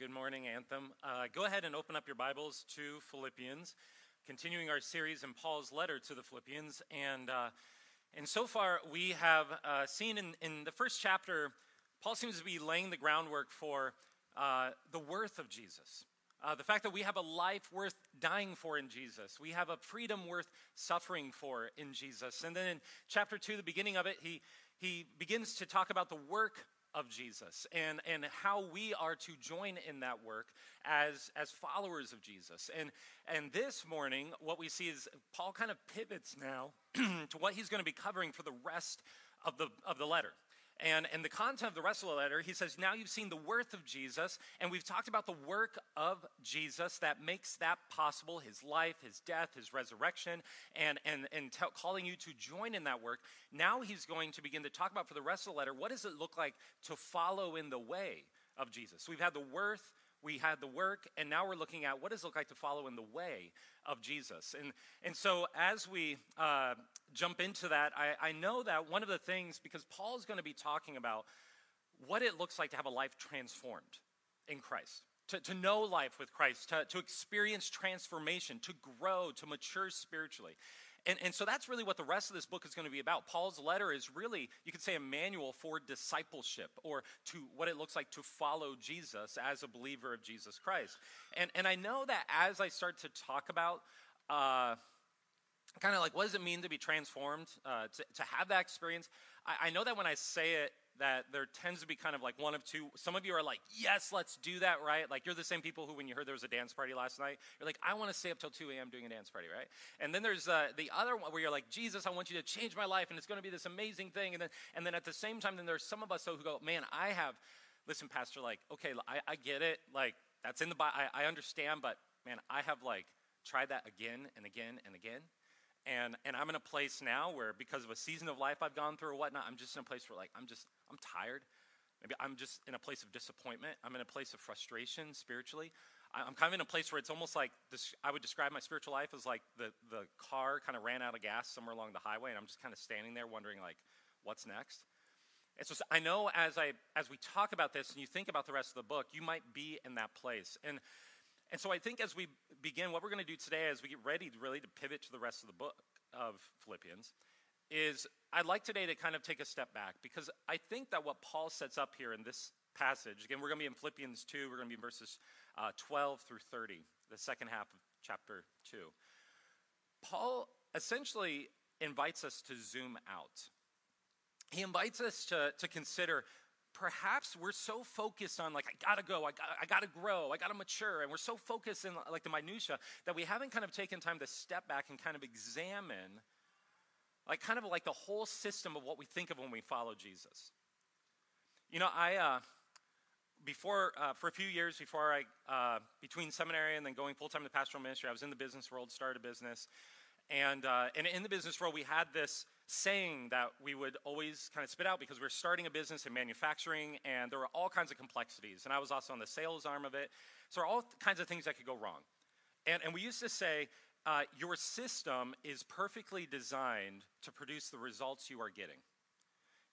good morning, Anthem. Uh, go ahead and open up your Bibles to Philippians, continuing our series in Paul's letter to the Philippians. And, uh, and so far, we have uh, seen in, in the first chapter, Paul seems to be laying the groundwork for uh, the worth of Jesus. Uh, the fact that we have a life worth dying for in Jesus. We have a freedom worth suffering for in Jesus. And then in chapter 2, the beginning of it, he, he begins to talk about the work of Jesus and, and how we are to join in that work as, as followers of Jesus. And, and this morning, what we see is Paul kind of pivots now to what he's going to be covering for the rest of the, of the letter. And, in the content of the rest of the letter, he says, Now you've seen the worth of Jesus, and we've talked about the work of Jesus that makes that possible his life, his death, his resurrection, and, and, and t- calling you to join in that work. Now he's going to begin to talk about for the rest of the letter what does it look like to follow in the way of Jesus? So we've had the worth, we had the work, and now we're looking at what does it look like to follow in the way of Jesus. And, and so as we uh, jump into that, I, I know that one of the things, because Paul is going to be talking about what it looks like to have a life transformed in Christ. To, to know life with Christ, to, to experience transformation, to grow, to mature spiritually. And, and so that's really what the rest of this book is going to be about. Paul's letter is really, you could say, a manual for discipleship or to what it looks like to follow Jesus as a believer of Jesus Christ. And, and I know that as I start to talk about, uh, kind of like what does it mean to be transformed, uh, to, to have that experience, I, I know that when I say it, that there tends to be kind of like one of two. Some of you are like, yes, let's do that, right? Like you're the same people who, when you heard there was a dance party last night, you're like, I want to stay up till 2 a.m. doing a dance party, right? And then there's uh, the other one where you're like, Jesus, I want you to change my life, and it's going to be this amazing thing. And then, and then at the same time, then there's some of us who go, man, I have, listen, Pastor, like, okay, I, I get it, like that's in the Bible, I, I understand, but man, I have like tried that again and again and again and and I'm in a place now where because of a season of life I've gone through or whatnot, I'm just in a place where like I'm just I'm tired. Maybe I'm just in a place of disappointment. I'm in a place of frustration spiritually. I'm kind of in a place where it's almost like this, I would describe my spiritual life as like the, the car kind of ran out of gas somewhere along the highway, and I'm just kind of standing there wondering, like, what's next? And so I know as, I, as we talk about this and you think about the rest of the book, you might be in that place. And and so I think as we begin, what we're going to do today as we get ready really to pivot to the rest of the book of Philippians is I'd like today to kind of take a step back because I think that what Paul sets up here in this passage, again, we're going to be in Philippians 2, we're going to be in verses uh, 12 through 30, the second half of chapter 2. Paul essentially invites us to zoom out. He invites us to, to consider perhaps we're so focused on like i gotta go i gotta, I gotta grow i gotta mature and we're so focused in like the minutia that we haven't kind of taken time to step back and kind of examine like kind of like the whole system of what we think of when we follow jesus you know i uh, before uh, for a few years before i uh, between seminary and then going full-time to pastoral ministry i was in the business world started a business and, uh, and in the business world we had this saying that we would always kind of spit out because we are starting a business in manufacturing and there were all kinds of complexities. And I was also on the sales arm of it. So all kinds of things that could go wrong. And, and we used to say, uh, your system is perfectly designed to produce the results you are getting.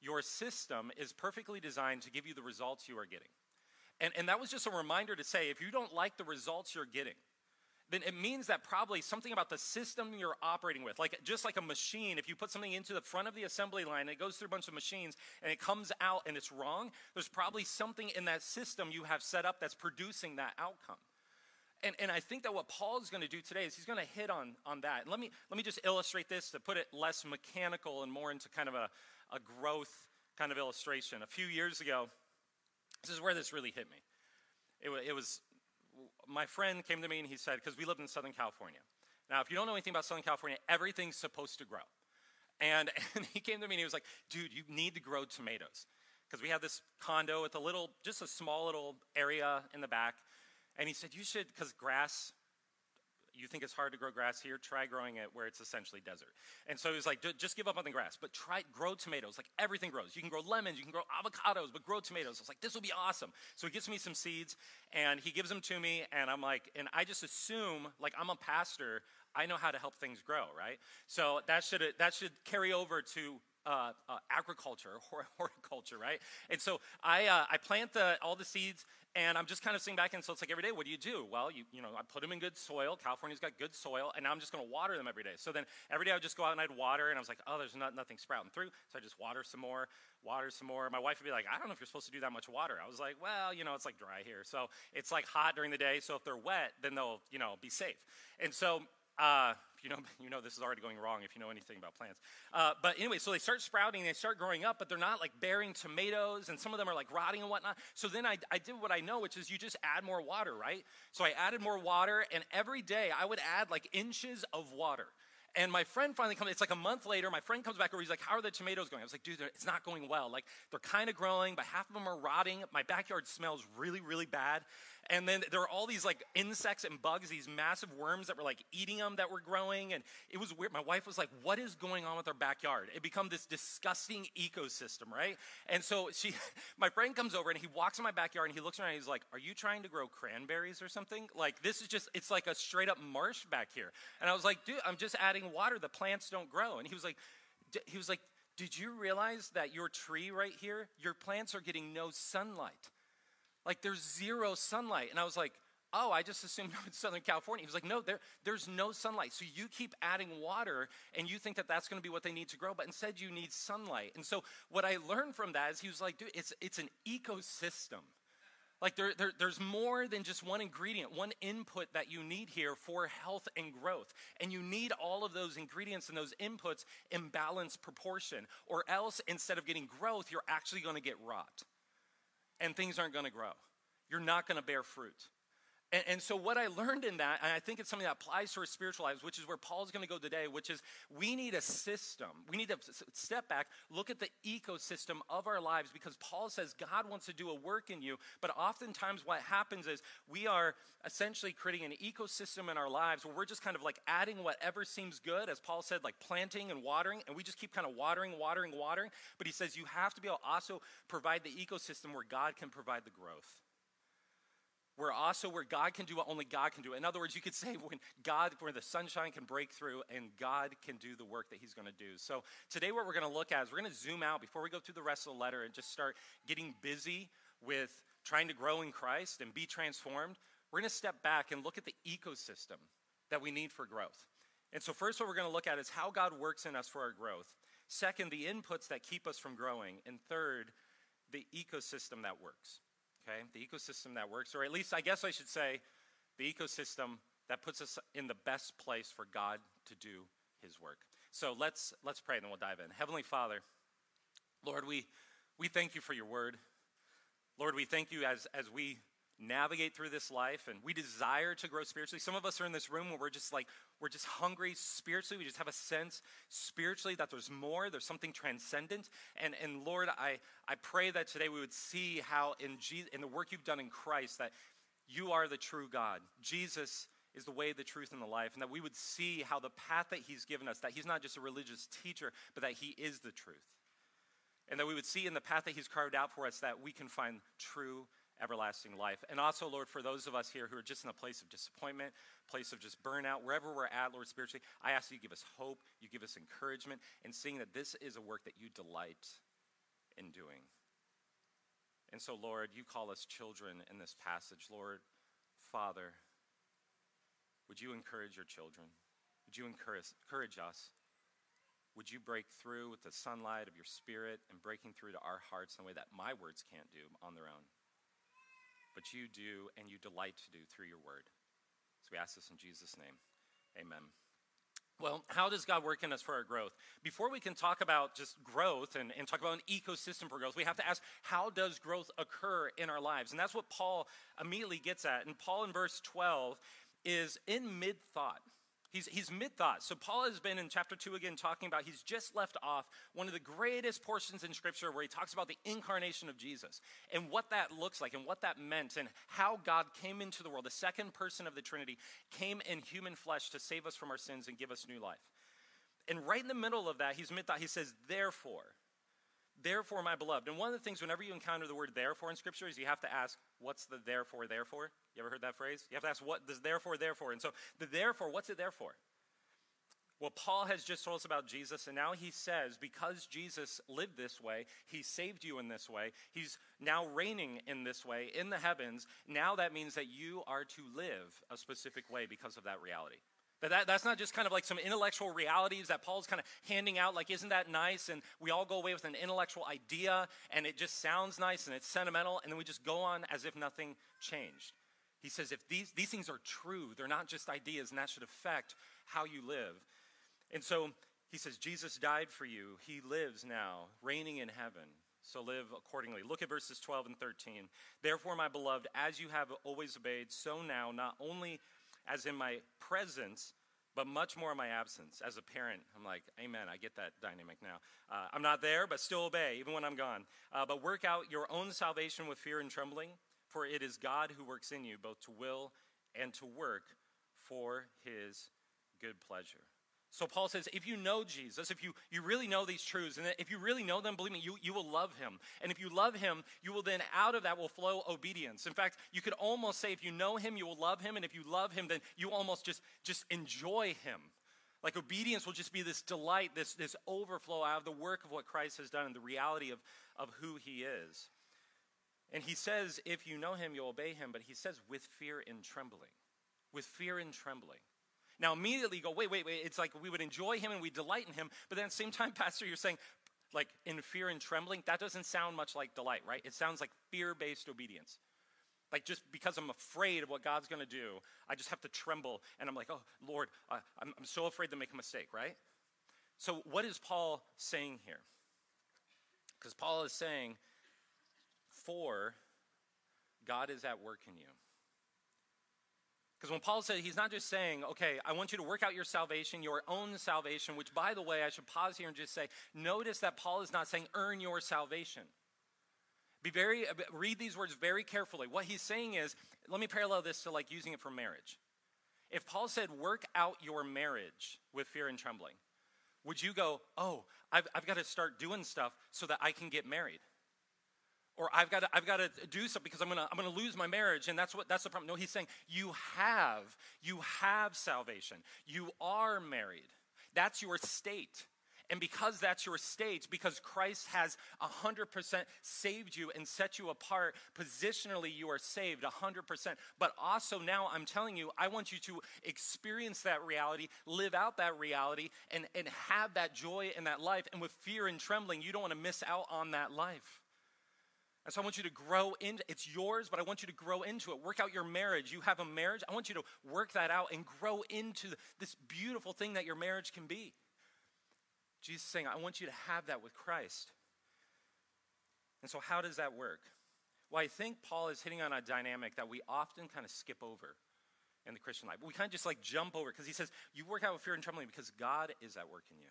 Your system is perfectly designed to give you the results you are getting. And, and that was just a reminder to say if you don't like the results you're getting, then it means that probably something about the system you're operating with, like just like a machine, if you put something into the front of the assembly line and it goes through a bunch of machines and it comes out and it's wrong, there's probably something in that system you have set up that's producing that outcome. And, and I think that what Paul is going to do today is he's going to hit on, on that. Let me, let me just illustrate this to put it less mechanical and more into kind of a, a growth kind of illustration. A few years ago, this is where this really hit me. It, it was my friend came to me and he said, because we live in Southern California. Now, if you don't know anything about Southern California, everything's supposed to grow. And, and he came to me and he was like, dude, you need to grow tomatoes. Because we have this condo with a little, just a small little area in the back. And he said, you should, because grass you think it's hard to grow grass here, try growing it where it's essentially desert. And so he was like, just give up on the grass, but try grow tomatoes. Like everything grows. You can grow lemons, you can grow avocados, but grow tomatoes. I was like, this will be awesome. So he gives me some seeds and he gives them to me, and I'm like, and I just assume, like I'm a pastor, I know how to help things grow, right? So that should that should carry over to uh, uh, agriculture, horticulture, right? And so I, uh, I plant the, all the seeds, And I'm just kind of sitting back, and so it's like every day, what do you do? Well, you, you know, I put them in good soil. California's got good soil, and now I'm just going to water them every day. So then every day I would just go out and I'd water, and I was like, oh, there's not, nothing sprouting through. So I just water some more, water some more. My wife would be like, I don't know if you're supposed to do that much water. I was like, well, you know, it's like dry here. So it's like hot during the day, so if they're wet, then they'll, you know, be safe. And so uh, you know, you know this is already going wrong if you know anything about plants. Uh, but anyway, so they start sprouting, they start growing up, but they're not like bearing tomatoes, and some of them are like rotting and whatnot. So then I, I did what I know, which is you just add more water, right? So I added more water, and every day I would add like inches of water. And my friend finally comes, it's like a month later, my friend comes back over, he's like, How are the tomatoes going? I was like, Dude, it's not going well. Like, they're kind of growing, but half of them are rotting. My backyard smells really, really bad. And then there were all these like insects and bugs, these massive worms that were like eating them that were growing. And it was weird. My wife was like, What is going on with our backyard? It become this disgusting ecosystem, right? And so she, my friend comes over and he walks in my backyard and he looks around and he's like, Are you trying to grow cranberries or something? Like, this is just, it's like a straight up marsh back here. And I was like, Dude, I'm just adding water. The plants don't grow. And he was like, he was like, did you realize that your tree right here, your plants are getting no sunlight? Like there's zero sunlight. And I was like, oh, I just assumed it's Southern California. He was like, no, there, there's no sunlight. So you keep adding water and you think that that's going to be what they need to grow, but instead you need sunlight. And so what I learned from that is he was like, dude, it's, it's an ecosystem. Like there, there, there's more than just one ingredient, one input that you need here for health and growth. And you need all of those ingredients and those inputs in balanced proportion. Or else, instead of getting growth, you're actually going to get rot and things aren't going to grow. You're not going to bear fruit. And, and, so, what I learned in that, and I think it's something that applies to our spiritual lives, which is where Paul's going to go today, which is we need a system. We need to step back, look at the ecosystem of our lives, because Paul says God wants to do a work in you. But oftentimes, what happens is we are essentially creating an ecosystem in our lives where we're just kind of like adding whatever seems good, as Paul said, like planting and watering, and we just keep kind of watering, watering, watering. But he says you have to be able to also provide the ecosystem where God can provide the growth where also where God can do what only God can do. In other words, you could say when God, where the sunshine can break through and God can do the work that He's going to do. So today, what we're going to look at is we're going to zoom out before we go through the rest of the letter and just start getting busy with trying to grow in Christ and be transformed. We're going to step back and look at the ecosystem that we need for growth. And so, first, what we're going to look at is how God works in us for our growth. Second, the inputs that keep us from growing. And third, the ecosystem that works okay? The ecosystem that works, or at least I guess I should say, the ecosystem that puts us in the best place for God to do his work. So let's let's pray and then we'll dive in. Heavenly Father, Lord, we we thank you for your word. Lord, we thank you as as we navigate through this life and we desire to grow spiritually. Some of us are in this room where we're just like, we're just hungry spiritually. We just have a sense spiritually that there's more, there's something transcendent. And, and Lord, I, I pray that today we would see how in, Jesus, in the work you've done in Christ that you are the true God. Jesus is the way, the truth, and the life. And that we would see how the path that he's given us, that he's not just a religious teacher, but that he is the truth. And that we would see in the path that he's carved out for us that we can find true everlasting life. And also, Lord, for those of us here who are just in a place of disappointment, place of just burnout, wherever we're at, Lord, spiritually, I ask you give us hope, you give us encouragement, and seeing that this is a work that you delight in doing. And so, Lord, you call us children in this passage. Lord, Father, would you encourage your children? Would you encourage, encourage us? Would you break through with the sunlight of your spirit and breaking through to our hearts in a way that my words can't do on their own? But you do and you delight to do through your word. So we ask this in Jesus' name. Amen. Well, how does God work in us for our growth? Before we can talk about just growth and, and talk about an ecosystem for growth, we have to ask how does growth occur in our lives? And that's what Paul immediately gets at. And Paul in verse 12 is in mid thought. He's, he's mid thought. So, Paul has been in chapter 2 again talking about, he's just left off one of the greatest portions in Scripture where he talks about the incarnation of Jesus and what that looks like and what that meant and how God came into the world. The second person of the Trinity came in human flesh to save us from our sins and give us new life. And right in the middle of that, he's mid thought. He says, Therefore, therefore, my beloved. And one of the things, whenever you encounter the word therefore in Scripture, is you have to ask, what's the therefore, therefore? You ever heard that phrase? You have to ask, what does therefore, therefore? And so, the therefore, what's it there for? Well, Paul has just told us about Jesus, and now he says, because Jesus lived this way, he saved you in this way, he's now reigning in this way in the heavens. Now that means that you are to live a specific way because of that reality. But that, that's not just kind of like some intellectual realities that Paul's kind of handing out, like, isn't that nice? And we all go away with an intellectual idea, and it just sounds nice and it's sentimental, and then we just go on as if nothing changed. He says, if these, these things are true, they're not just ideas, and that should affect how you live. And so he says, Jesus died for you. He lives now, reigning in heaven. So live accordingly. Look at verses 12 and 13. Therefore, my beloved, as you have always obeyed, so now, not only as in my presence, but much more in my absence. As a parent, I'm like, Amen. I get that dynamic now. Uh, I'm not there, but still obey, even when I'm gone. Uh, but work out your own salvation with fear and trembling, for it is God who works in you, both to will and to work for his good pleasure. So Paul says, if you know Jesus, if you, you really know these truths, and if you really know them, believe me, you, you will love him. And if you love him, you will then, out of that will flow obedience. In fact, you could almost say if you know him, you will love him. And if you love him, then you almost just, just enjoy him. Like obedience will just be this delight, this, this overflow out of the work of what Christ has done and the reality of, of who he is. And he says, if you know him, you'll obey him. But he says, with fear and trembling. With fear and trembling. Now, immediately you go, wait, wait, wait. It's like we would enjoy him and we delight in him. But then at the same time, Pastor, you're saying, like in fear and trembling, that doesn't sound much like delight, right? It sounds like fear based obedience. Like just because I'm afraid of what God's going to do, I just have to tremble. And I'm like, oh, Lord, uh, I'm, I'm so afraid to make a mistake, right? So, what is Paul saying here? Because Paul is saying, for God is at work in you. Because when Paul said, he's not just saying, okay, I want you to work out your salvation, your own salvation, which, by the way, I should pause here and just say, notice that Paul is not saying, earn your salvation. Be very, uh, read these words very carefully. What he's saying is, let me parallel this to like using it for marriage. If Paul said, work out your marriage with fear and trembling, would you go, oh, I've, I've got to start doing stuff so that I can get married? Or I've got to, I've got to do something because I'm gonna I'm gonna lose my marriage, and that's what that's the problem. No, he's saying you have you have salvation. You are married. That's your state. And because that's your state, because Christ has 100% saved you and set you apart, positionally you are saved 100%. But also now I'm telling you, I want you to experience that reality, live out that reality, and, and have that joy in that life. And with fear and trembling, you don't want to miss out on that life. And so I want you to grow into it's yours, but I want you to grow into it. Work out your marriage. You have a marriage. I want you to work that out and grow into this beautiful thing that your marriage can be. Jesus is saying, I want you to have that with Christ. And so, how does that work? Well, I think Paul is hitting on a dynamic that we often kind of skip over in the Christian life. We kind of just like jump over because he says, You work out with fear and trembling because God is at work in you.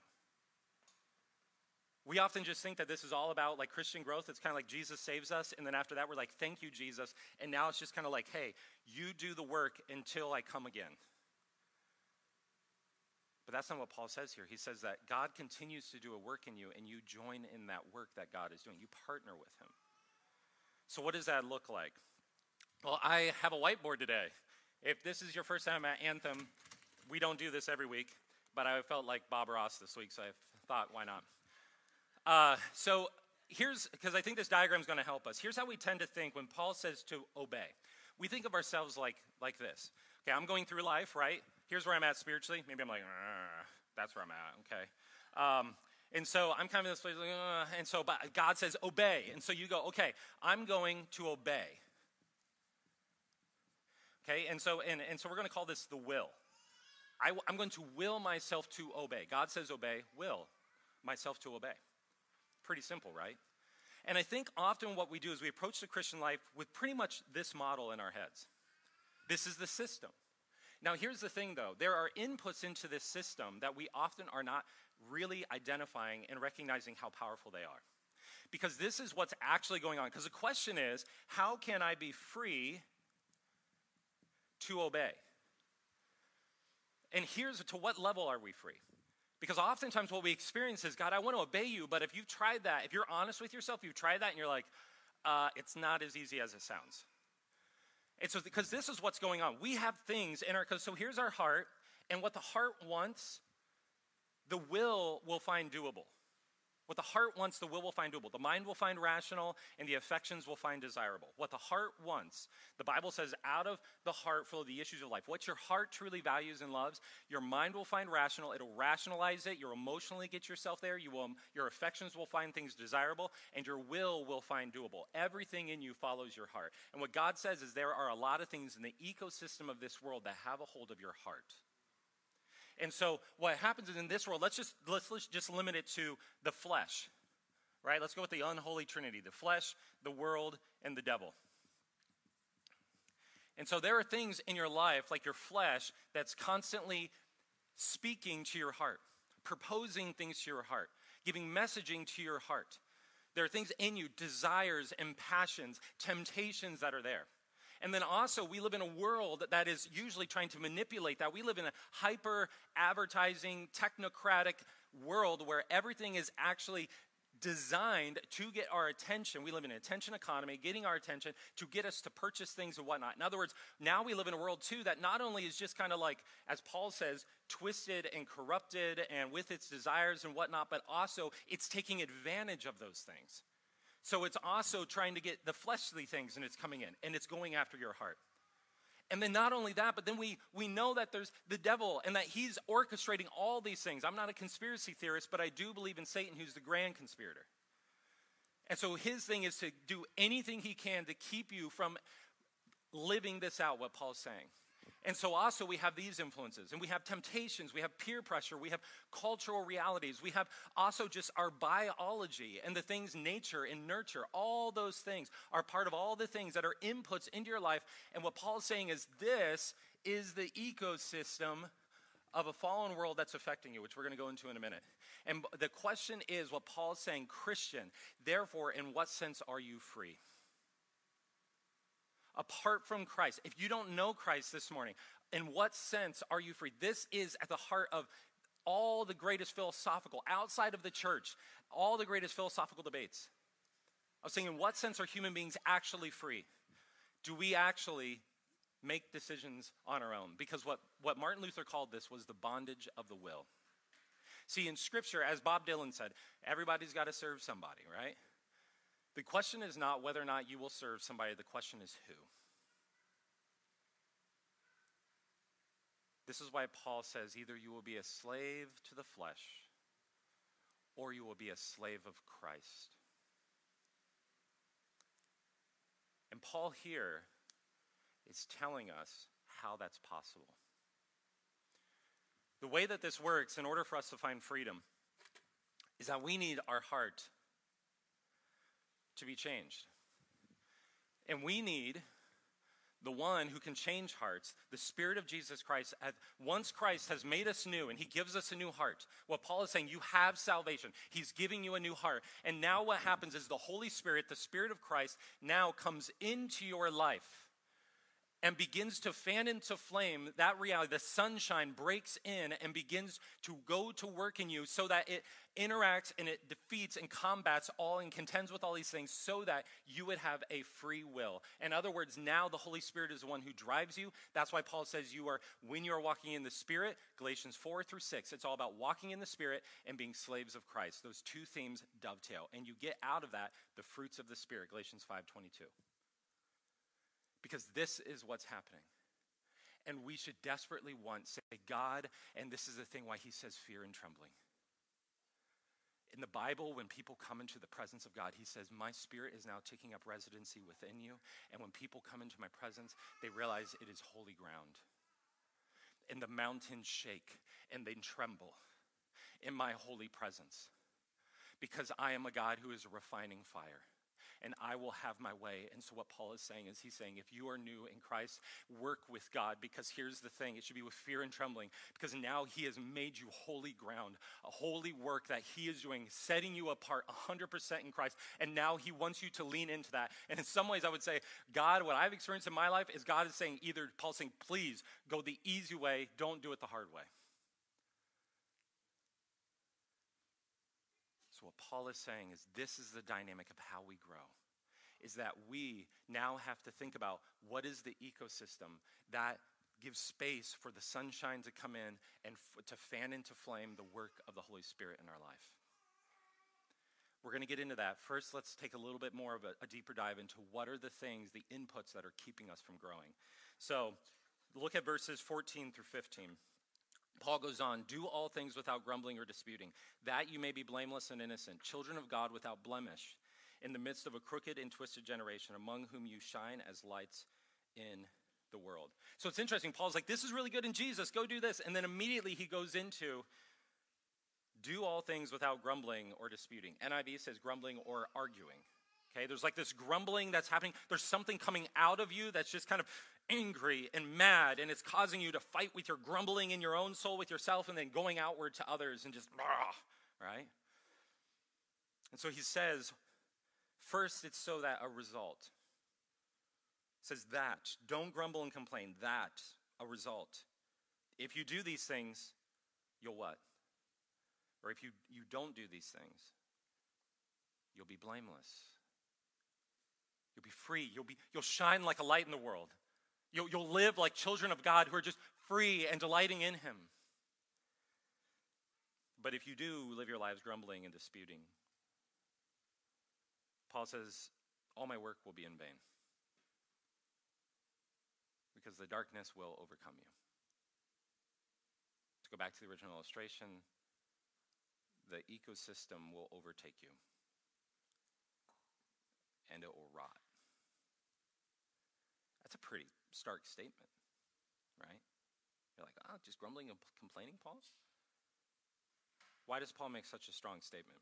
We often just think that this is all about like Christian growth. It's kind of like Jesus saves us, and then after that, we're like, thank you, Jesus. And now it's just kind of like, hey, you do the work until I come again. But that's not what Paul says here. He says that God continues to do a work in you, and you join in that work that God is doing. You partner with Him. So, what does that look like? Well, I have a whiteboard today. If this is your first time at Anthem, we don't do this every week, but I felt like Bob Ross this week, so I thought, why not? Uh, so here's, because I think this diagram is going to help us. Here's how we tend to think when Paul says to obey. We think of ourselves like, like this. Okay, I'm going through life, right? Here's where I'm at spiritually. Maybe I'm like, that's where I'm at, okay? Um, and so I'm kind of in this place, like, and so but God says, obey. And so you go, okay, I'm going to obey. Okay, and so, and, and so we're going to call this the will. I, I'm going to will myself to obey. God says obey, will myself to obey. Pretty simple, right? And I think often what we do is we approach the Christian life with pretty much this model in our heads. This is the system. Now, here's the thing though there are inputs into this system that we often are not really identifying and recognizing how powerful they are. Because this is what's actually going on. Because the question is how can I be free to obey? And here's to what level are we free? Because oftentimes what we experience is, God, I want to obey you, but if you've tried that, if you're honest with yourself, you've tried that and you're like, uh, it's not as easy as it sounds. And so, because this is what's going on. We have things in our, because so here's our heart, and what the heart wants the will will find doable. What the heart wants, the will will find doable. The mind will find rational, and the affections will find desirable. What the heart wants, the Bible says, out of the heart flow the issues of life. What your heart truly values and loves, your mind will find rational. It'll rationalize it. You'll emotionally get yourself there. You will, your affections will find things desirable, and your will will find doable. Everything in you follows your heart. And what God says is there are a lot of things in the ecosystem of this world that have a hold of your heart. And so what happens is in this world, let's just let's, let's just limit it to the flesh. Right? Let's go with the unholy trinity, the flesh, the world, and the devil. And so there are things in your life, like your flesh, that's constantly speaking to your heart, proposing things to your heart, giving messaging to your heart. There are things in you, desires and passions, temptations that are there. And then also, we live in a world that is usually trying to manipulate that. We live in a hyper advertising, technocratic world where everything is actually designed to get our attention. We live in an attention economy, getting our attention to get us to purchase things and whatnot. In other words, now we live in a world too that not only is just kind of like, as Paul says, twisted and corrupted and with its desires and whatnot, but also it's taking advantage of those things. So it's also trying to get the fleshly things and it's coming in and it's going after your heart. And then not only that, but then we, we know that there's the devil and that he's orchestrating all these things. I'm not a conspiracy theorist, but I do believe in Satan, who's the grand conspirator. And so his thing is to do anything he can to keep you from living this out, what Paul's saying. And so also we have these influences and we have temptations, we have peer pressure, we have cultural realities, we have also just our biology and the things nature and nurture. All those things are part of all the things that are inputs into your life. And what Paul is saying is this is the ecosystem of a fallen world that's affecting you, which we're going to go into in a minute. And the question is what Paul is saying, Christian, therefore, in what sense are you free? Apart from Christ, if you don't know Christ this morning, in what sense are you free? This is at the heart of all the greatest philosophical, outside of the church, all the greatest philosophical debates. I was saying, in what sense are human beings actually free? Do we actually make decisions on our own? Because what, what Martin Luther called this was the bondage of the will. See, in Scripture, as Bob Dylan said, everybody's got to serve somebody, right? The question is not whether or not you will serve somebody, the question is who. This is why Paul says either you will be a slave to the flesh or you will be a slave of Christ. And Paul here is telling us how that's possible. The way that this works, in order for us to find freedom, is that we need our heart to be changed. And we need the one who can change hearts, the Spirit of Jesus Christ. Once Christ has made us new and He gives us a new heart, what Paul is saying, you have salvation. He's giving you a new heart. And now what happens is the Holy Spirit, the Spirit of Christ, now comes into your life and begins to fan into flame that reality. The sunshine breaks in and begins to go to work in you so that it interacts and it defeats and combats all and contends with all these things so that you would have a free will. In other words, now the Holy Spirit is the one who drives you. That's why Paul says you are, when you are walking in the Spirit, Galatians 4 through 6, it's all about walking in the Spirit and being slaves of Christ. Those two themes dovetail. And you get out of that the fruits of the Spirit, Galatians 5 22 because this is what's happening. And we should desperately want, say, God, and this is the thing why he says fear and trembling. In the Bible, when people come into the presence of God, he says, My spirit is now taking up residency within you. And when people come into my presence, they realize it is holy ground. And the mountains shake and they tremble in my holy presence because I am a God who is a refining fire and I will have my way. And so, what Paul is saying is, he's saying, if you are new in Christ, work with God, because here's the thing it should be with fear and trembling, because now he has made you holy ground, a holy work that he is doing, setting you apart 100% in Christ. And now he wants you to lean into that. And in some ways, I would say, God, what I've experienced in my life is God is saying, either Paul's saying, please go the easy way, don't do it the hard way. What Paul is saying is this is the dynamic of how we grow. Is that we now have to think about what is the ecosystem that give space for the sunshine to come in and f- to fan into flame the work of the Holy Spirit in our life. We're going to get into that. First, let's take a little bit more of a, a deeper dive into what are the things, the inputs that are keeping us from growing. So, look at verses 14 through 15. Paul goes on, do all things without grumbling or disputing, that you may be blameless and innocent, children of God without blemish, in the midst of a crooked and twisted generation, among whom you shine as lights in the world. So it's interesting. Paul's like, this is really good in Jesus, go do this. And then immediately he goes into, do all things without grumbling or disputing. NIV says grumbling or arguing. Okay, there's like this grumbling that's happening. There's something coming out of you that's just kind of angry and mad, and it's causing you to fight with your grumbling in your own soul with yourself and then going outward to others and just, right? And so he says, first, it's so that a result. says that. Don't grumble and complain. That, a result. If you do these things, you'll what? Or if you, you don't do these things, you'll be blameless. You'll be free. You'll, be, you'll shine like a light in the world. You'll, you'll live like children of God who are just free and delighting in Him. But if you do live your lives grumbling and disputing, Paul says, all my work will be in vain because the darkness will overcome you. To go back to the original illustration, the ecosystem will overtake you and it will rot. That's a pretty stark statement, right? You're like, oh, just grumbling and complaining, Paul? Why does Paul make such a strong statement?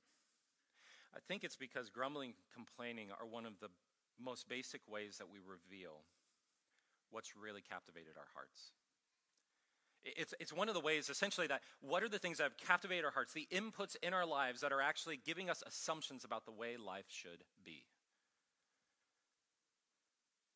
I think it's because grumbling and complaining are one of the most basic ways that we reveal what's really captivated our hearts. It's, it's one of the ways, essentially, that what are the things that have captivated our hearts, the inputs in our lives that are actually giving us assumptions about the way life should be.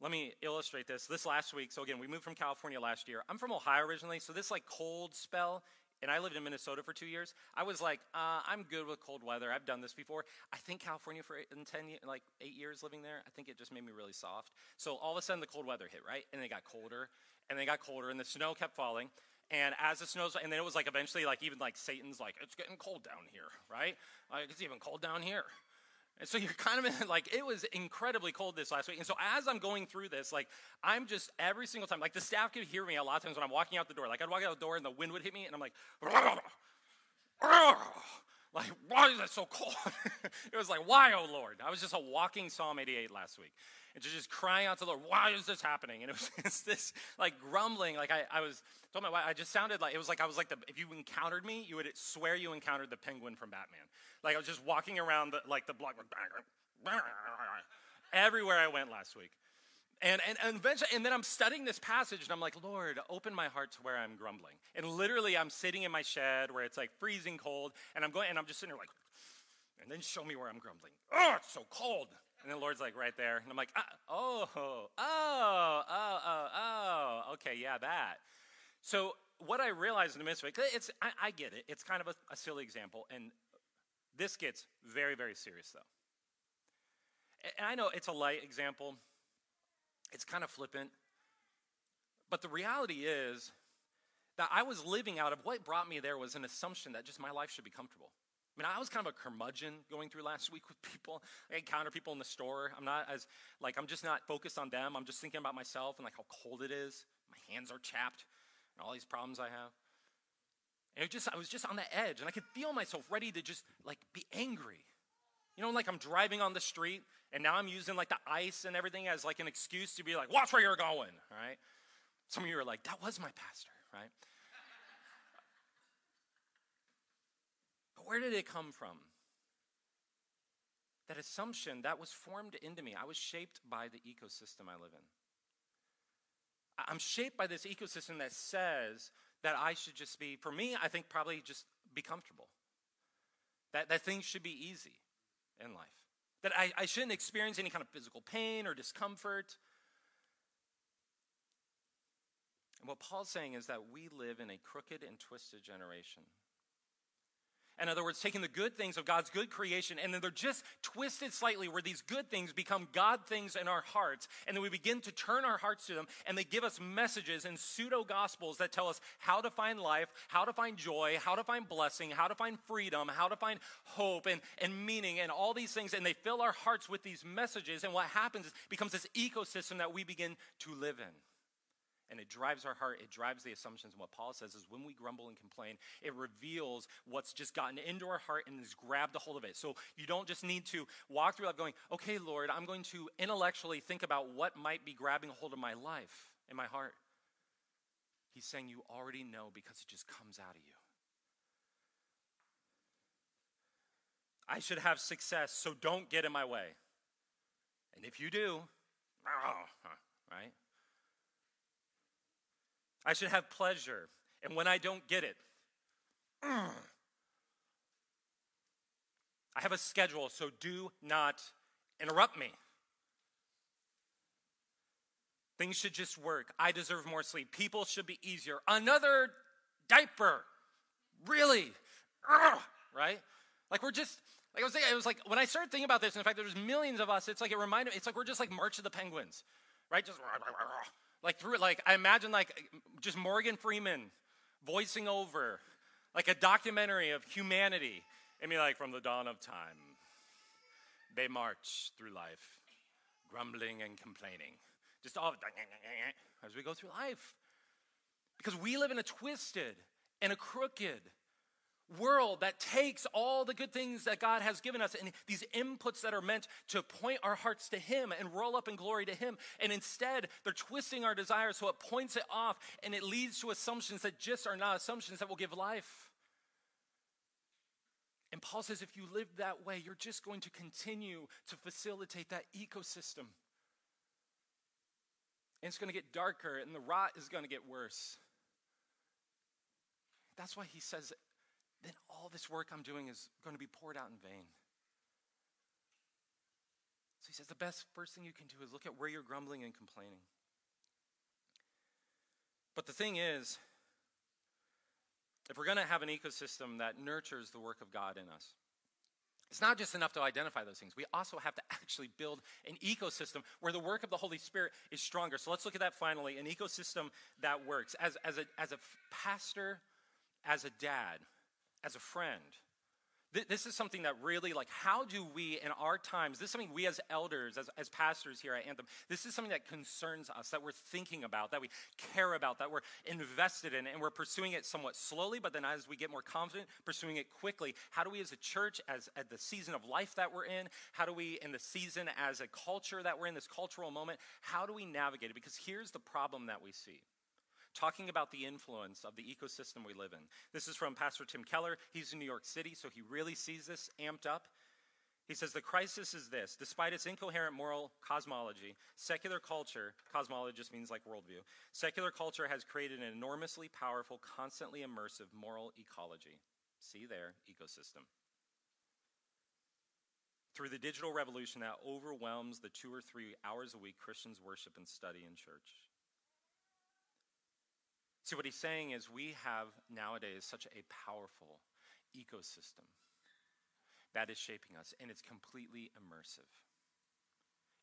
Let me illustrate this. This last week, so again, we moved from California last year. I'm from Ohio originally, so this like cold spell, and I lived in Minnesota for two years. I was like, uh, I'm good with cold weather. I've done this before. I think California for in ten, like eight years living there, I think it just made me really soft. So all of a sudden, the cold weather hit, right? And it got colder, and then it got colder, and the snow kept falling. And as the snows, and then it was like eventually, like even like Satan's like, it's getting cold down here, right? Like it's even cold down here. And so you're kind of in, like, it was incredibly cold this last week. And so as I'm going through this, like, I'm just every single time, like, the staff could hear me a lot of times when I'm walking out the door. Like, I'd walk out the door and the wind would hit me, and I'm like, like, why is it so cold? it was like, why, oh Lord? I was just a walking Psalm 88 last week. And just crying out to the Lord, why is this happening? And it was just this like grumbling. Like I, I was told my wife, I just sounded like it was like I was like the if you encountered me, you would swear you encountered the penguin from Batman. Like I was just walking around the like the block everywhere I went last week. And, and, and eventually, and then I'm studying this passage and I'm like, Lord, open my heart to where I'm grumbling. And literally, I'm sitting in my shed where it's like freezing cold, and I'm going, and I'm just sitting there like, and then show me where I'm grumbling. Oh, it's so cold. And the Lord's like right there. And I'm like, oh, oh, oh, oh, oh, okay, yeah, that. So what I realized in the midst of it, it's, I, I get it. It's kind of a, a silly example. And this gets very, very serious, though. And I know it's a light example, it's kind of flippant. But the reality is that I was living out of what brought me there was an assumption that just my life should be comfortable. I mean, I was kind of a curmudgeon going through last week with people. I encounter people in the store. I'm not as, like, I'm just not focused on them. I'm just thinking about myself and, like, how cold it is. My hands are chapped and all these problems I have. And it just, I was just on the edge, and I could feel myself ready to just like be angry. You know, like I'm driving on the street, and now I'm using like the ice and everything as like an excuse to be like, watch where you're going, right? Some of you are like, that was my pastor, right? Where did it come from? That assumption that was formed into me. I was shaped by the ecosystem I live in. I'm shaped by this ecosystem that says that I should just be, for me, I think probably just be comfortable. That, that things should be easy in life. That I, I shouldn't experience any kind of physical pain or discomfort. And what Paul's saying is that we live in a crooked and twisted generation. In other words, taking the good things of God's good creation and then they're just twisted slightly where these good things become God things in our hearts. And then we begin to turn our hearts to them and they give us messages and pseudo gospels that tell us how to find life, how to find joy, how to find blessing, how to find freedom, how to find hope and, and meaning and all these things. And they fill our hearts with these messages. And what happens is becomes this ecosystem that we begin to live in and it drives our heart it drives the assumptions and what paul says is when we grumble and complain it reveals what's just gotten into our heart and has grabbed a hold of it. So you don't just need to walk through life going okay lord i'm going to intellectually think about what might be grabbing a hold of my life and my heart. He's saying you already know because it just comes out of you. I should have success so don't get in my way. And if you do right I should have pleasure. And when I don't get it, I have a schedule, so do not interrupt me. Things should just work. I deserve more sleep. People should be easier. Another diaper. Really? right? Like we're just like I was saying, it was like when I started thinking about this, in fact, there's millions of us, it's like it reminded me, it's like we're just like March of the Penguins, right? Just like through it, like I imagine like just Morgan Freeman voicing over like a documentary of humanity. I mean, like, from the dawn of time, they march through life, grumbling and complaining. Just all as we go through life. Because we live in a twisted and a crooked world that takes all the good things that God has given us and these inputs that are meant to point our hearts to Him and roll up in glory to Him. And instead, they're twisting our desires so it points it off and it leads to assumptions that just are not assumptions that will give life. And Paul says if you live that way, you're just going to continue to facilitate that ecosystem. And it's going to get darker and the rot is going to get worse. That's why he says then all this work I'm doing is going to be poured out in vain. So he says the best first thing you can do is look at where you're grumbling and complaining. But the thing is, if we're going to have an ecosystem that nurtures the work of God in us, it's not just enough to identify those things. We also have to actually build an ecosystem where the work of the Holy Spirit is stronger. So let's look at that finally an ecosystem that works. As, as, a, as a pastor, as a dad, as a friend. This is something that really, like, how do we in our times, this is something we as elders, as, as pastors here at Anthem, this is something that concerns us, that we're thinking about, that we care about, that we're invested in, and we're pursuing it somewhat slowly, but then as we get more confident, pursuing it quickly. How do we as a church, as at the season of life that we're in, how do we, in the season as a culture that we're in, this cultural moment, how do we navigate it? Because here's the problem that we see talking about the influence of the ecosystem we live in. This is from Pastor Tim Keller. He's in New York City, so he really sees this amped up. He says the crisis is this despite its incoherent moral cosmology, secular culture, cosmology just means like worldview, secular culture has created an enormously powerful, constantly immersive moral ecology. See there, ecosystem. Through the digital revolution that overwhelms the two or three hours a week Christians worship and study in church. See, what he's saying is we have nowadays such a powerful ecosystem that is shaping us, and it's completely immersive.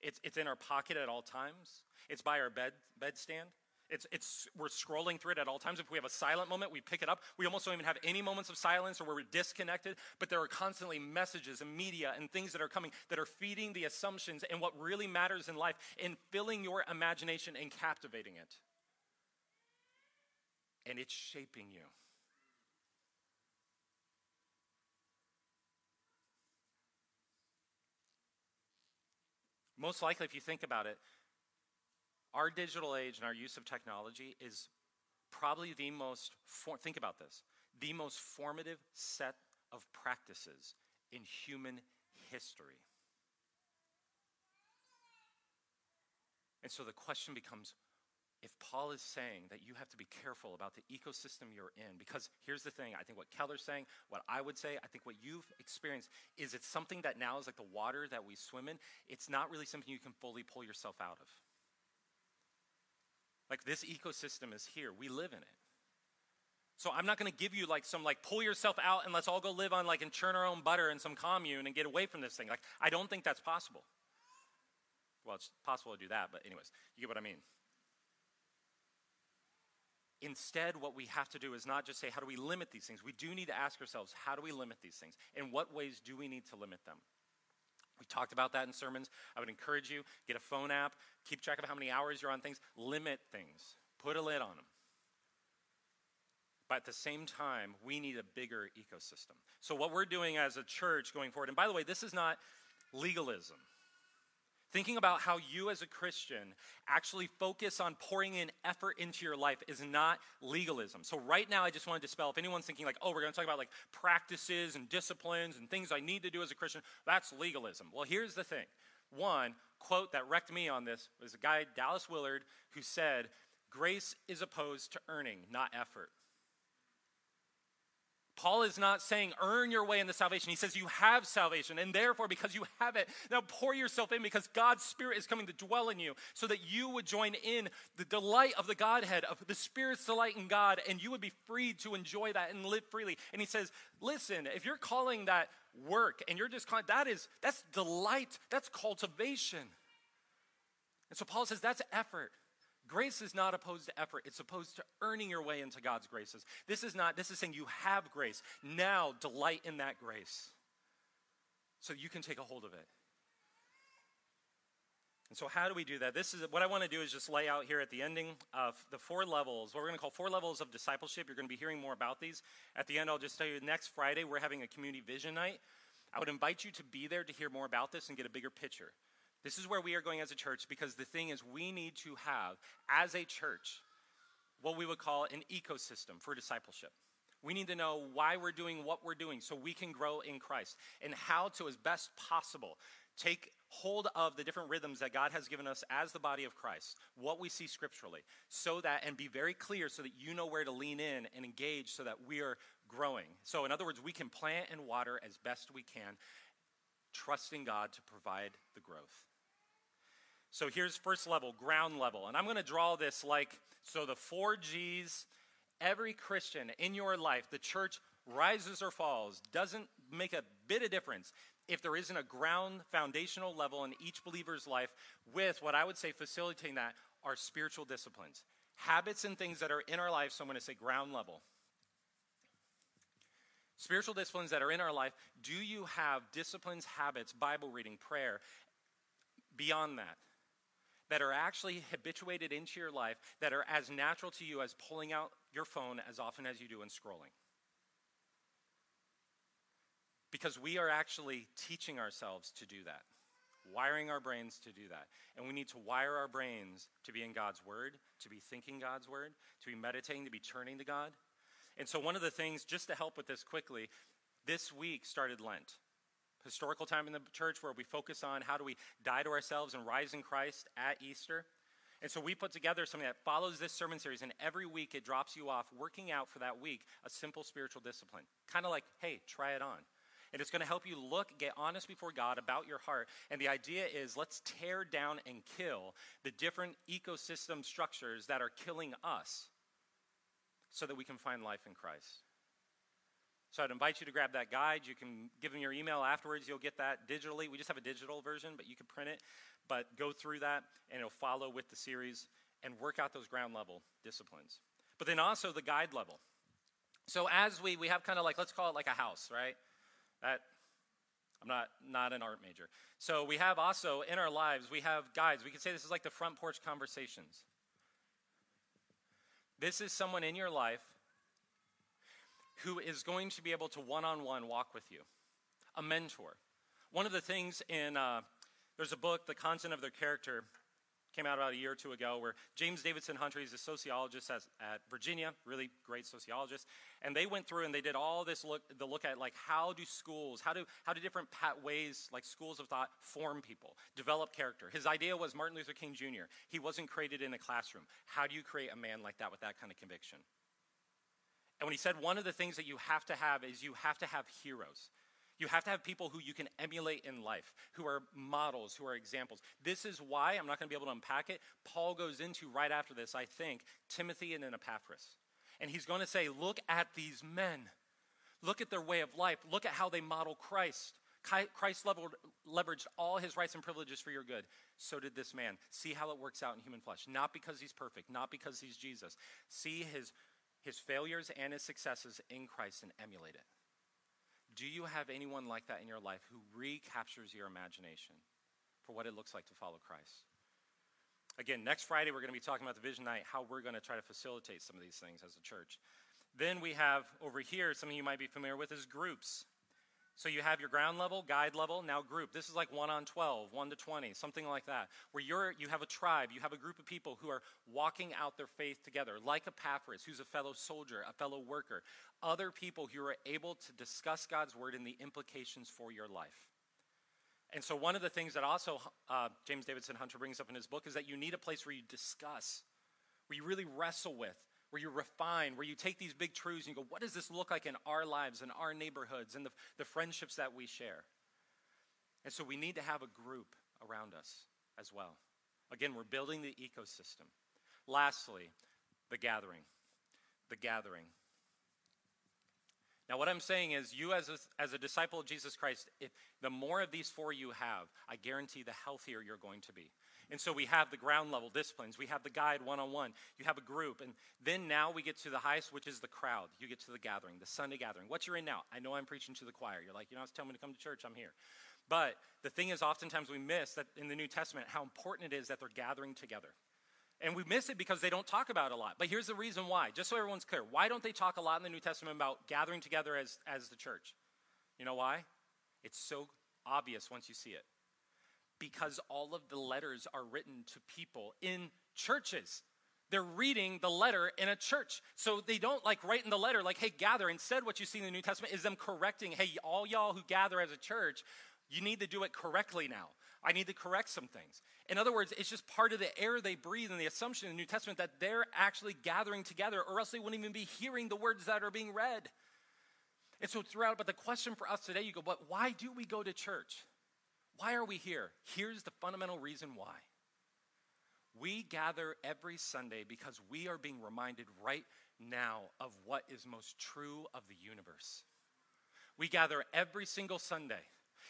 It's, it's in our pocket at all times, it's by our bed bedstand. It's, it's, we're scrolling through it at all times. If we have a silent moment, we pick it up. We almost don't even have any moments of silence or where we're disconnected, but there are constantly messages and media and things that are coming that are feeding the assumptions and what really matters in life and filling your imagination and captivating it and it's shaping you. Most likely, if you think about it, our digital age and our use of technology is probably the most, for, think about this, the most formative set of practices in human history. And so the question becomes if Paul is saying that you have to be careful about the ecosystem you're in, because here's the thing I think what Keller's saying, what I would say, I think what you've experienced is it's something that now is like the water that we swim in. It's not really something you can fully pull yourself out of. Like this ecosystem is here, we live in it. So I'm not going to give you like some like pull yourself out and let's all go live on like and churn our own butter in some commune and get away from this thing. Like I don't think that's possible. Well, it's possible to do that, but anyways, you get what I mean. Instead, what we have to do is not just say, how do we limit these things? We do need to ask ourselves, how do we limit these things? In what ways do we need to limit them? We talked about that in sermons. I would encourage you, get a phone app, keep track of how many hours you're on things, limit things, put a lid on them. But at the same time, we need a bigger ecosystem. So, what we're doing as a church going forward, and by the way, this is not legalism. Thinking about how you as a Christian actually focus on pouring in effort into your life is not legalism. So, right now, I just want to dispel if anyone's thinking, like, oh, we're going to talk about like practices and disciplines and things I need to do as a Christian, that's legalism. Well, here's the thing. One quote that wrecked me on this was a guy, Dallas Willard, who said, Grace is opposed to earning, not effort. Paul is not saying earn your way into salvation. He says you have salvation, and therefore, because you have it, now pour yourself in because God's Spirit is coming to dwell in you so that you would join in the delight of the Godhead, of the Spirit's delight in God, and you would be free to enjoy that and live freely. And he says, listen, if you're calling that work and you're just calling that is that's delight, that's cultivation. And so Paul says that's effort. Grace is not opposed to effort. It's opposed to earning your way into God's graces. This is not, this is saying you have grace. Now delight in that grace so you can take a hold of it. And so, how do we do that? This is what I want to do is just lay out here at the ending of the four levels, what we're going to call four levels of discipleship. You're going to be hearing more about these. At the end, I'll just tell you next Friday, we're having a community vision night. I would invite you to be there to hear more about this and get a bigger picture. This is where we are going as a church because the thing is, we need to have, as a church, what we would call an ecosystem for discipleship. We need to know why we're doing what we're doing so we can grow in Christ and how to, as best possible, take hold of the different rhythms that God has given us as the body of Christ, what we see scripturally, so that, and be very clear so that you know where to lean in and engage so that we are growing. So, in other words, we can plant and water as best we can, trusting God to provide the growth. So here's first level, ground level. And I'm going to draw this like so the four G's, every Christian in your life, the church rises or falls, doesn't make a bit of difference if there isn't a ground foundational level in each believer's life with what I would say facilitating that are spiritual disciplines. Habits and things that are in our life, so I'm going to say ground level. Spiritual disciplines that are in our life, do you have disciplines, habits, Bible reading, prayer beyond that? That are actually habituated into your life that are as natural to you as pulling out your phone as often as you do and scrolling. Because we are actually teaching ourselves to do that, wiring our brains to do that. And we need to wire our brains to be in God's Word, to be thinking God's Word, to be meditating, to be turning to God. And so, one of the things, just to help with this quickly, this week started Lent historical time in the church where we focus on how do we die to ourselves and rise in Christ at Easter. And so we put together something that follows this sermon series, and every week it drops you off working out for that week a simple spiritual discipline. Kind of like, hey, try it on. And it's going to help you look, get honest before God about your heart. And the idea is let's tear down and kill the different ecosystem structures that are killing us so that we can find life in Christ. So I'd invite you to grab that guide. You can give them your email afterwards. You'll get that digitally. We just have a digital version, but you can print it. But go through that, and it'll follow with the series and work out those ground level disciplines. But then also the guide level. So as we we have kind of like let's call it like a house, right? That I'm not not an art major. So we have also in our lives we have guides. We can say this is like the front porch conversations. This is someone in your life who is going to be able to one on one walk with you, a mentor. One of the things in, uh, there's a book, The Content of Their Character, came out about a year or two ago, where James Davison Hunter, he's a sociologist at, at Virginia, really great sociologist, and they went through and they did all this look, the look at like how do schools, how do how do different ways like schools of thought form people, develop character. His idea was Martin Luther King Jr. He wasn't created in a classroom. How do you create a man like that with that kind of conviction? And when he said one of the things that you have to have is you have to have heroes. You have to have people who you can emulate in life, who are models, who are examples. This is why, I'm not going to be able to unpack it, Paul goes into right after this, I think, Timothy and then Epaphras. And he's going to say, Look at these men. Look at their way of life. Look at how they model Christ. Christ leveraged all his rights and privileges for your good. So did this man. See how it works out in human flesh. Not because he's perfect, not because he's Jesus. See his, his failures and his successes in Christ and emulate it. Do you have anyone like that in your life who recaptures your imagination for what it looks like to follow Christ? Again, next Friday, we're going to be talking about the vision night, how we're going to try to facilitate some of these things as a church. Then we have over here, something you might be familiar with is groups. So you have your ground level, guide level, now group. This is like 1 on 12, 1 to 20, something like that, where you're, you have a tribe, you have a group of people who are walking out their faith together, like Epaphras, who's a fellow soldier, a fellow worker, other people who are able to discuss God's word and the implications for your life. And so, one of the things that also uh, James Davison Hunter brings up in his book is that you need a place where you discuss, where you really wrestle with, where you refine, where you take these big truths and you go, what does this look like in our lives, in our neighborhoods, and the, the friendships that we share? And so, we need to have a group around us as well. Again, we're building the ecosystem. Lastly, the gathering. The gathering. Now, what I'm saying is, you as a, as a disciple of Jesus Christ, if the more of these four you have, I guarantee the healthier you're going to be. And so we have the ground level disciplines, we have the guide one on one, you have a group, and then now we get to the highest, which is the crowd. You get to the gathering, the Sunday gathering. What you're in now, I know I'm preaching to the choir. You're like, you know, it's telling me to come to church, I'm here. But the thing is, oftentimes we miss that in the New Testament how important it is that they're gathering together. And we miss it because they don't talk about it a lot. But here's the reason why, just so everyone's clear. Why don't they talk a lot in the New Testament about gathering together as, as the church? You know why? It's so obvious once you see it. Because all of the letters are written to people in churches. They're reading the letter in a church. So they don't like write in the letter, like, hey, gather. Instead, what you see in the New Testament is them correcting, hey, all y'all who gather as a church, you need to do it correctly now. I need to correct some things. In other words, it's just part of the air they breathe and the assumption in the New Testament that they're actually gathering together, or else they wouldn't even be hearing the words that are being read. And so throughout, but the question for us today, you go, but why do we go to church? Why are we here? Here's the fundamental reason why. We gather every Sunday because we are being reminded right now of what is most true of the universe. We gather every single Sunday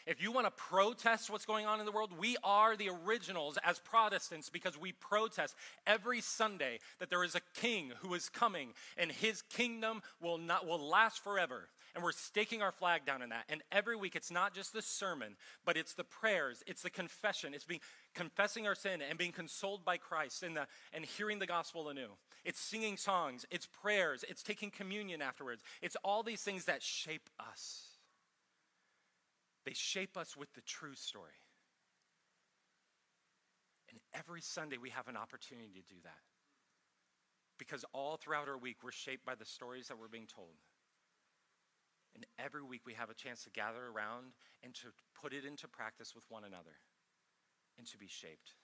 if you want to protest what's going on in the world, we are the originals as Protestants because we protest every Sunday that there is a king who is coming and his kingdom will not will last forever. And we're staking our flag down in that. And every week it's not just the sermon, but it's the prayers, it's the confession, it's being confessing our sin and being consoled by Christ and, the, and hearing the gospel anew. It's singing songs, it's prayers, it's taking communion afterwards. It's all these things that shape us. They shape us with the true story. And every Sunday we have an opportunity to do that. Because all throughout our week we're shaped by the stories that we're being told. And every week we have a chance to gather around and to put it into practice with one another and to be shaped.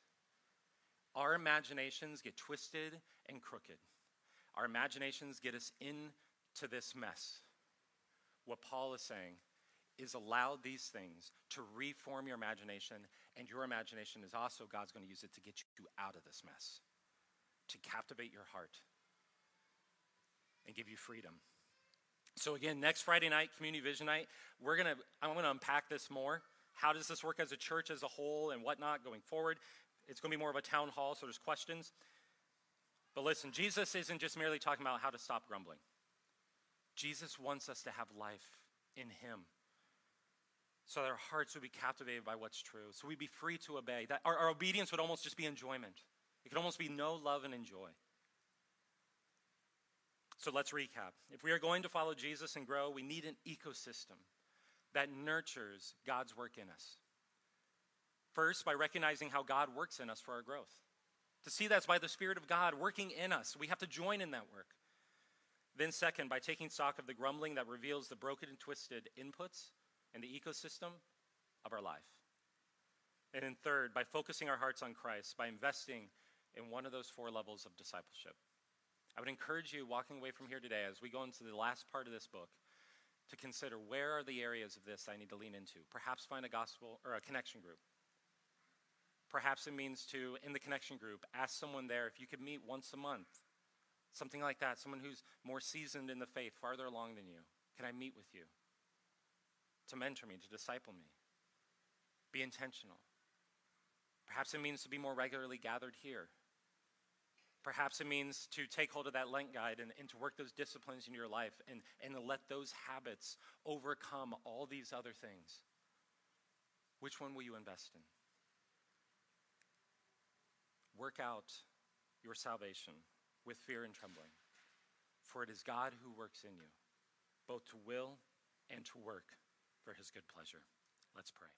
Our imaginations get twisted and crooked. Our imaginations get us into this mess. What Paul is saying is allow these things to reform your imagination, and your imagination is also God's going to use it to get you out of this mess, to captivate your heart, and give you freedom. So again, next Friday night, Community Vision Night, we're gonna I'm gonna unpack this more. How does this work as a church as a whole and whatnot going forward? It's gonna be more of a town hall, so there's questions. But listen, Jesus isn't just merely talking about how to stop grumbling. Jesus wants us to have life in Him so that our hearts would be captivated by what's true, so we'd be free to obey. That our, our obedience would almost just be enjoyment. It could almost be no love and enjoy. So let's recap. If we are going to follow Jesus and grow, we need an ecosystem that nurtures God's work in us. First, by recognizing how God works in us for our growth. To see that's by the Spirit of God working in us. We have to join in that work. Then, second, by taking stock of the grumbling that reveals the broken and twisted inputs and the ecosystem of our life. And then, third, by focusing our hearts on Christ, by investing in one of those four levels of discipleship. I would encourage you walking away from here today as we go into the last part of this book to consider where are the areas of this I need to lean into. Perhaps find a gospel or a connection group. Perhaps it means to, in the connection group, ask someone there if you could meet once a month Something like that, someone who's more seasoned in the faith, farther along than you. Can I meet with you? To mentor me, to disciple me. Be intentional. Perhaps it means to be more regularly gathered here. Perhaps it means to take hold of that Lent guide and, and to work those disciplines in your life and, and to let those habits overcome all these other things. Which one will you invest in? Work out your salvation with fear and trembling, for it is God who works in you, both to will and to work for his good pleasure. Let's pray.